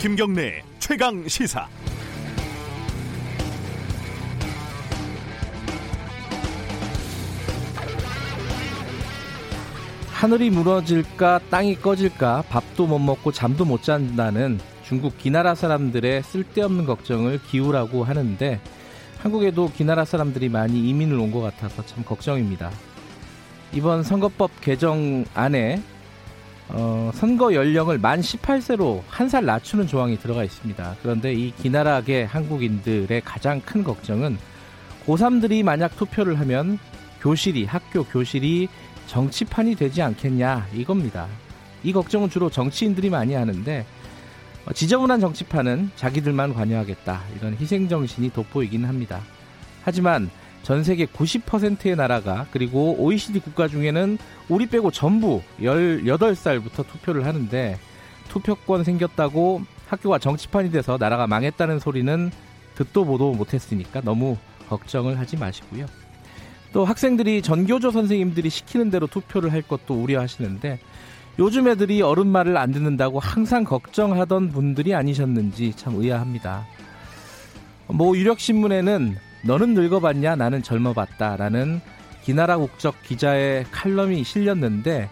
김경래 최강 시사. 하늘이 무너질까 땅이 꺼질까 밥도 못 먹고 잠도 못 잔다는 중국 기나라 사람들의 쓸데없는 걱정을 기우라고 하는데 한국에도 기나라 사람들이 많이 이민을 온 것 같아서 참 걱정입니다. 이번 선거법 개정 안에 어, 선거 연령을 만 18세로 한 살 낮추는 조항이 들어가 있습니다. 그런데 이 기나라계 한국인들의 가장 큰 걱정은 고3들이 만약 투표를 하면 교실이 학교 교실이 정치판이 되지 않겠냐 이겁니다. 이 걱정은 주로 정치인들이 많이 하는데 어, 지저분한 정치판은 자기들만 관여하겠다 이런 희생 정신이 돋보이긴 합니다. 하지만 전 세계 90%의 나라가 그리고 OECD 국가 중에는 우리 빼고 전부 18살부터 투표를 하는데 투표권 생겼다고 학교가 정치판이 돼서 나라가 망했다는 소리는 듣도 보도 못했으니까 너무 걱정을 하지 마시고요. 또 학생들이 전교조 선생님들이 시키는 대로 투표를 할 것도 우려하시는데 요즘 애들이 어른 말을 안 듣는다고 항상 걱정하던 분들이 아니셨는지 참 의아합니다. 뭐 유력신문에는 너는 늙어봤냐 나는 젊어봤다 라는 기나라 국적 기자의 칼럼이 실렸는데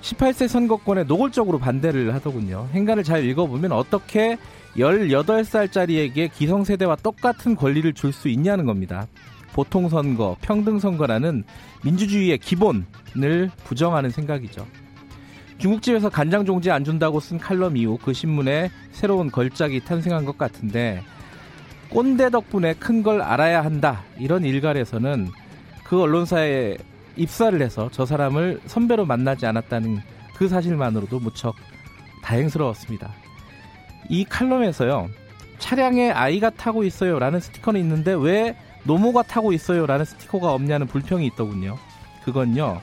18세 선거권에 노골적으로 반대를 하더군요. 행간을 잘 읽어보면 어떻게 18살짜리에게 기성세대와 똑같은 권리를 줄 수 있냐는 겁니다. 보통선거, 평등선거라는 민주주의의 기본을 부정하는 생각이죠. 중국집에서 간장 종지 안 준다고 쓴 칼럼 이후 그 신문에 새로운 걸작이 탄생한 것 같은데 꼰대 덕분에 큰 걸 알아야 한다 이런 일갈에서는 그 언론사에 입사를 해서 저 사람을 선배로 만나지 않았다는 그 사실만으로도 무척 다행스러웠습니다. 이 칼럼에서요 차량에 아이가 타고 있어요라는 스티커는 있는데 왜 노모가 타고 있어요라는 스티커가 없냐는 불평이 있더군요. 그건요.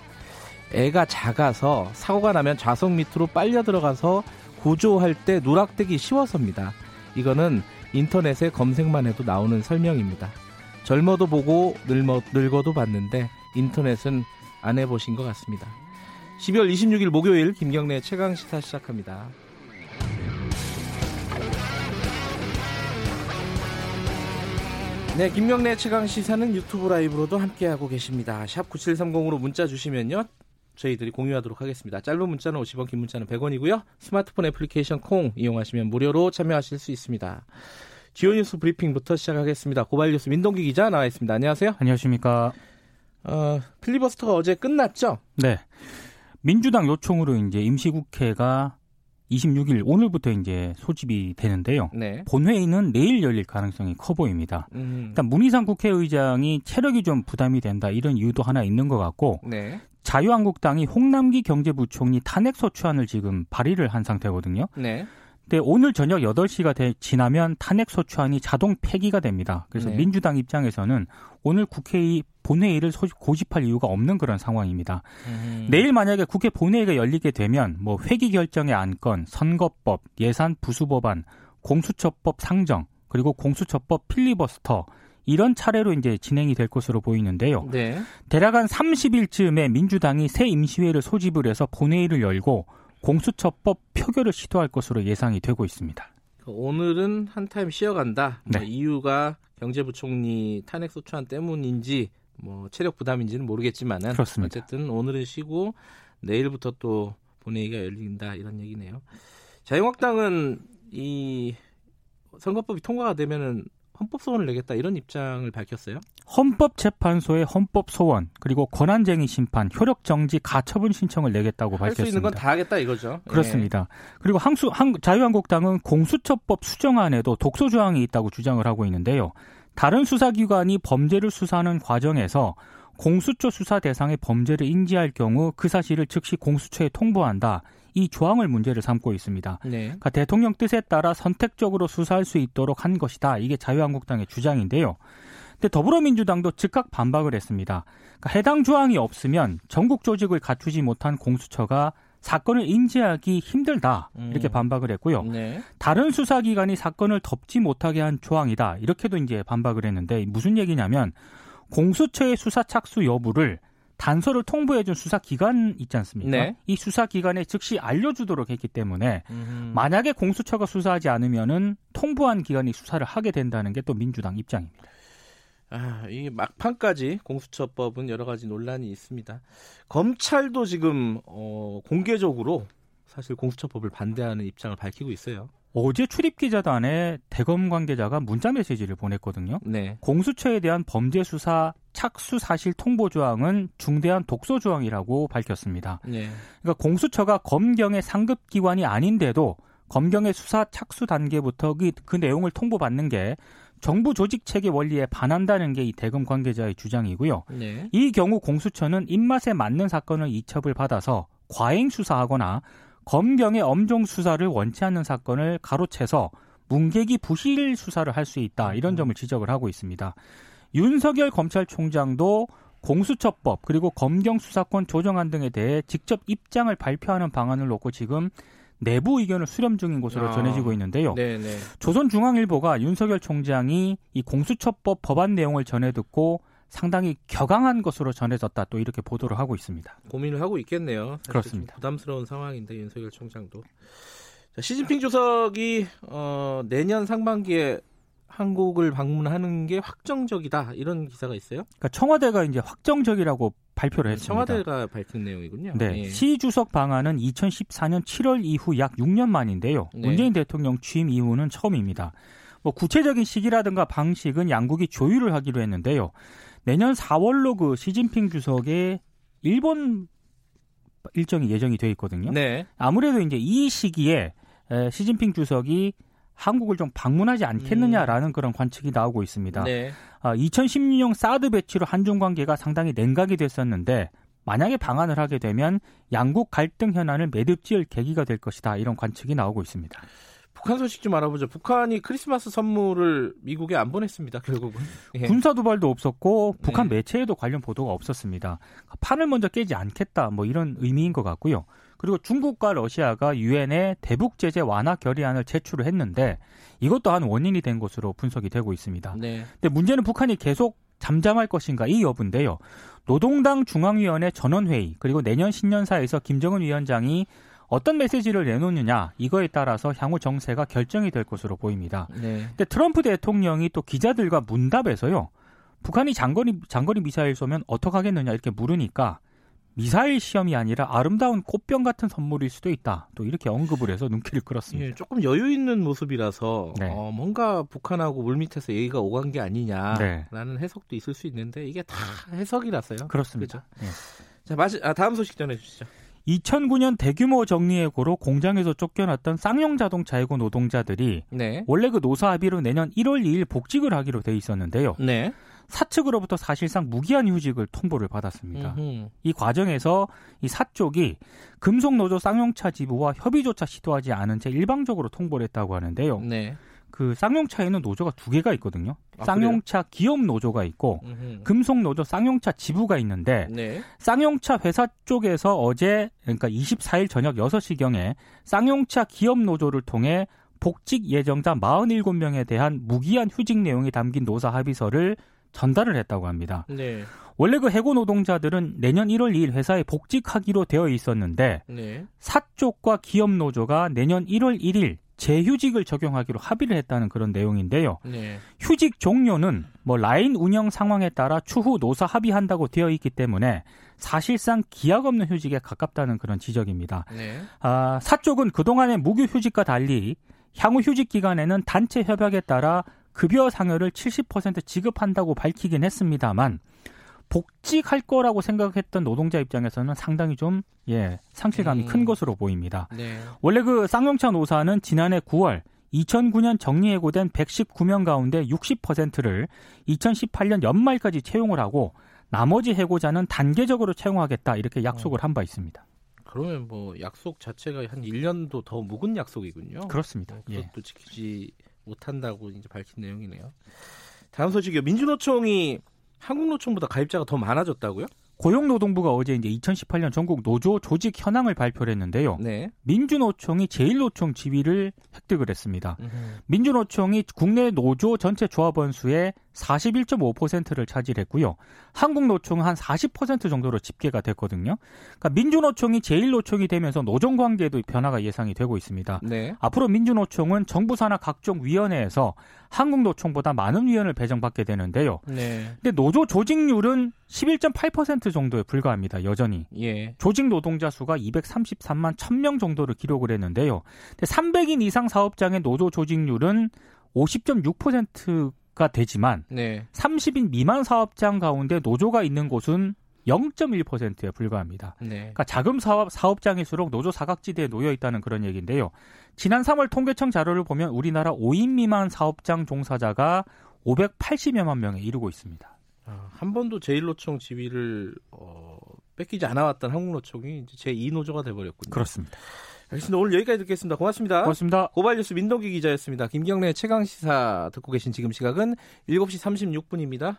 애가 작아서 사고가 나면 좌석 밑으로 빨려 들어가서 구조할 때 누락되기 쉬워서입니다. 이거는 인터넷에 검색만 해도 나오는 설명입니다. 젊어도 보고 늙어, 늙어도 봤는데 인터넷은 안 해보신 것 같습니다. 12월 26일 목요일 김경래 최강 시사 시작합니다. 네, 김명래 최강 시사는 유튜브 라이브로도 함께하고 계십니다. 샵 9730으로 문자 주시면요. 저희들이 공유하도록 하겠습니다. 짧은 문자는 50원, 긴 문자는 100원이고요. 스마트폰 애플리케이션 콩 이용하시면 무료로 참여하실 수 있습니다. 지오 뉴스 브리핑부터 시작하겠습니다. 고발 뉴스 민동기 기자 나와 있습니다. 안녕하세요. 안녕하십니까. 어, 필리버스터가 어제 끝났죠? 네. 민주당 요청으로 이제 임시국회가 26일 오늘부터 이제 소집이 되는데요. 네. 본회의는 내일 열릴 가능성이 커 보입니다. 음. 일단 문희상 국회의장이 체력이 좀 부담이 된다 이런 이유도 하나 있는 것 같고 네. 자유한국당이 홍남기 경제부총리 탄핵 소추안을 지금 발의를 한 상태거든요. 네. 근데 오늘 저녁 8시가 돼, 지나면 탄핵 소추안이 자동 폐기가 됩니다. 그래서 네. 민주당 입장에서는 오늘 국회의 본회의를 고집할 이유가 없는 그런 상황입니다. 음. 내일 만약에 국회 본회의가 열리게 되면 뭐 회기 결정의 안건, 선거법, 예산 부수법안, 공수처법 상정, 그리고 공수처법 필리버스터 이런 차례로 이제 진행이 될 것으로 보이는데요. 네. 대략 한 30일쯤에 민주당이 새 임시회를 소집을 해서 본회의를 열고 공수처법 표결을 시도할 것으로 예상이 되고 있습니다. 오늘은 한 타임 쉬어간다. 뭐 네. 뭐 이유가 경제부총리 탄핵 소추안 때문인지 뭐 체력 부담인지는 모르겠지만은 그렇습니다. 어쨌든 오늘은 쉬고 내일부터 또 본회의가 열린다 이런 얘기네요. 자유한국당은 이 선거법이 통과가 되면은 헌법 소원을 내겠다 이런 입장을 밝혔어요. 헌법재판소의 헌법 소원 그리고 권한쟁의 심판, 효력 정지, 가처분 신청을 내겠다고 밝혔습니다. 할 수 있는 건 다 하겠다 이거죠. 그렇습니다. 네. 그리고 항수 한, 자유한국당은 공수처법 수정안에도 독소 조항이 있다고 주장을 하고 있는데요. 다른 수사기관이 범죄를 수사하는 과정에서 공수처 수사 대상의 범죄를 인지할 경우 그 사실을 즉시 공수처에 통보한다. 이 조항을 문제를 삼고 있습니다. 네. 그러니까 대통령 뜻에 따라 선택적으로 수사할 수 있도록 한 것이다. 이게 자유한국당의 주장인데요. 근데 더불어민주당도 즉각 반박을 했습니다. 그러니까 해당 조항이 없으면 전국 조직을 갖추지 못한 공수처가 사건을 인지하기 힘들다 이렇게 음. 반박을 했고요. 네. 다른 수사기관이 사건을 덮지 못하게 한 조항이다 이렇게도 이제 반박을 했는데 무슨 얘기냐면 공수처의 수사 착수 여부를 단서를 통보해준 수사기관 있지 않습니까? 네. 이 수사기관에 즉시 알려주도록 했기 때문에 음흠. 만약에 공수처가 수사하지 않으면은 통보한 기관이 수사를 하게 된다는 게 또 민주당 입장입니다. 아, 이 막판까지 공수처법은 여러 가지 논란이 있습니다. 검찰도 지금 어, 공개적으로 사실 공수처법을 반대하는 입장을 밝히고 있어요. 어제 출입기자단에 대검 관계자가 문자 메시지를 보냈거든요. 네. 공수처에 대한 범죄 수사 착수 사실 통보 조항은 중대한 독소 조항이라고 밝혔습니다. 네. 그러니까 공수처가 검경의 상급 기관이 아닌데도 검경의 수사 착수 단계부터 그, 그 내용을 통보받는 게 정부 조직 체계 원리에 반한다는 게 이 대검 관계자의 주장이고요. 네. 이 경우 공수처는 입맛에 맞는 사건을 이첩을 받아서 과잉 수사하거나 검경의 엄정 수사를 원치 않는 사건을 가로채서 문객이 부실 수사를 할 수 있다 이런 점을 지적을 하고 있습니다. 윤석열 검찰총장도 공수처법 그리고 검경 수사권 조정안 등에 대해 직접 입장을 발표하는 방안을 놓고 지금 내부 의견을 수렴 중인 것으로 아, 전해지고 있는데요. 네네. 조선중앙일보가 윤석열 총장이 이 공수처법 법안 내용을 전해 듣고 상당히 격앙한 것으로 전해졌다 또 이렇게 보도를 하고 있습니다. 고민을 하고 있겠네요. 그렇습니다. 부담스러운 상황인데 윤석열 총장도 자, 시진핑 주석이 어, 내년 상반기에 한국을 방문하는 게 확정적이다 이런 기사가 있어요. 그러니까 청와대가 이제 확정적이라고 발표를 했습니다. 청와대가 밝힌 내용이군요. 네, 네. 시 주석 방안은 2014년 7월 이후 약 6년 만인데요. 네. 문재인 대통령 취임 이후는 처음입니다. 뭐 구체적인 시기라든가 방식은 양국이 조율을 하기로 했는데요. 내년 4월로 그 시진핑 주석의 일본 일정이 예정이 돼 있거든요. 네. 아무래도 이제 이 시기에 시진핑 주석이 한국을 좀 방문하지 않겠느냐라는 음. 그런 관측이 나오고 있습니다. 네. 아, 2016년 사드 배치로 한중 관계가 상당히 냉각이 됐었는데 만약에 방한을 하게 되면 양국 갈등 현안을 매듭지을 계기가 될 것이다 이런 관측이 나오고 있습니다. 북한 소식 좀 알아보죠. 북한이 크리스마스 선물을 미국에 안 보냈습니다. 결국은 예. 군사 도발도 없었고 북한 네. 매체에도 관련 보도가 없었습니다. 판을 먼저 깨지 않겠다 뭐 이런 의미인 것 같고요. 그리고 중국과 러시아가 유엔에 대북 제재 완화 결의안을 제출을 했는데 이것도 한 원인이 된 것으로 분석이 되고 있습니다. 네. 근데 문제는 북한이 계속 잠잠할 것인가 이 여부인데요. 노동당 중앙위원회 전원회의 그리고 내년 신년사에서 김정은 위원장이 어떤 메시지를 내놓느냐 이거에 따라서 향후 정세가 결정이 될 것으로 보입니다. 네. 근데 트럼프 대통령이 또 기자들과 문답에서요. 북한이 장거리 장거리 미사일 쏘면 어떡하겠느냐 이렇게 물으니까 미사일 시험이 아니라 아름다운 꽃병 같은 선물일 수도 있다. 또 이렇게 언급을 해서 눈길을 끌었습니다. 예, 조금 여유 있는 모습이라서 네. 어, 뭔가 북한하고 물밑에서 얘기가 오간 게 아니냐라는 네. 해석도 있을 수 있는데 이게 다 해석이라서요. 그렇습니다. 그렇죠? 네. 자, 마지, 아, 다음 소식 전해 주시죠. 2009년 대규모 정리해고로 공장에서 쫓겨났던 쌍용 자동차 해고 노동자들이 네. 원래 그 노사 합의로 내년 1월 2일 복직을 하기로 돼 있었는데요. 네. 사측으로부터 사실상 무기한 휴직을 통보를 받았습니다. 음흠. 이 과정에서 이 사쪽이 금속노조 쌍용차 지부와 협의조차 시도하지 않은 채 일방적으로 통보를 했다고 하는데요. 네. 그 쌍용차에는 노조가 두 개가 있거든요. 아, 쌍용차 그래요? 기업 노조가 있고 음흠. 금속 노조 쌍용차 지부가 있는데 네. 쌍용차 회사 쪽에서 어제 그러니까 24일 저녁 6시경에 쌍용차 기업 노조를 통해 복직 예정자 47명에 대한 무기한 휴직 내용이 담긴 노사 합의서를 전달을 했다고 합니다. 네. 원래 그 해고 노동자들은 내년 1월 2일 회사에 복직하기로 되어 있었는데 네. 사쪽과 기업 노조가 내년 1월 1일 재휴직을 적용하기로 합의를 했다는 그런 내용인데요. 네. 휴직 종료는 뭐 라인 운영 상황에 따라 추후 노사 합의한다고 되어 있기 때문에 사실상 기약 없는 휴직에 가깝다는 그런 지적입니다. 네. 아, 사쪽은 그동안의 무교 휴직과 달리 향후 휴직 기간에는 단체 협약에 따라 급여 상여를 70% 지급한다고 밝히긴 했습니다만 복직할 거라고 생각했던 노동자 입장에서는 상당히 좀 예, 상실감이 음. 큰 것으로 보입니다. 네. 원래 그 쌍용차 노사는 지난해 9월 2009년 정리해고된 119명 가운데 60%를 2018년 연말까지 채용을 하고 나머지 해고자는 단계적으로 채용하겠다 이렇게 약속을 어. 한바 있습니다. 그러면 뭐 약속 자체가 한 1년도 더 묵은 약속이군요. 그렇습니다. 뭐 그것도 예. 지키지 못한다고 이제 밝힌 내용이네요. 다음 소식이요. 민주노총이 한국노총보다 가입자가 더 많아졌다고요? 고용노동부가 어제 이제 2018년 전국 노조 조직 현황을 발표를 했는데요. 네. 민주노총이 제1노총 지위를 획득을 했습니다. 음흠. 민주노총이 국내 노조 전체 조합원 수의 41.5%를 차지했고요. 한국노총은 한 40% 정도로 집계가 됐거든요. 그러니까 민주노총이 제1노총이 되면서 노정 관계도 변화가 예상이 되고 있습니다. 네. 앞으로 민주노총은 정부 산하 각종 위원회에서 한국노총보다 많은 위원을 배정받게 되는데요. 네. 근데 노조 조직률은 11.8% 정도에 불과합니다. 여전히. 예. 조직 노동자 수가 233만 1000명 정도를 기록을 했는데요. 근데 300인 이상 사업장의 노조 조직률은 50.6%가 되지만 네. 30인 미만 사업장 가운데 노조가 있는 곳은 0.1%에 불과합니다. 네. 그러니까 자금 사업 사업장일수록 노조 사각지대에 놓여 있다는 그런 얘기인데요. 지난 3월 통계청 자료를 보면 우리나라 5인 미만 사업장 종사자가 580여만 명에 이르고 있습니다. 아, 한 번도 제1노총 지위를 어, 뺏기지 않아왔던 한국노총이 제2노조가 돼버렸군요. 그렇습니다. 알겠습니다. 오늘 여기까지 듣겠습니다. 고맙습니다. 고맙습니다. 고발뉴스 민동기 기자였습니다. 김경래 최강 시사 듣고 계신 지금 시각은 7시 36분입니다.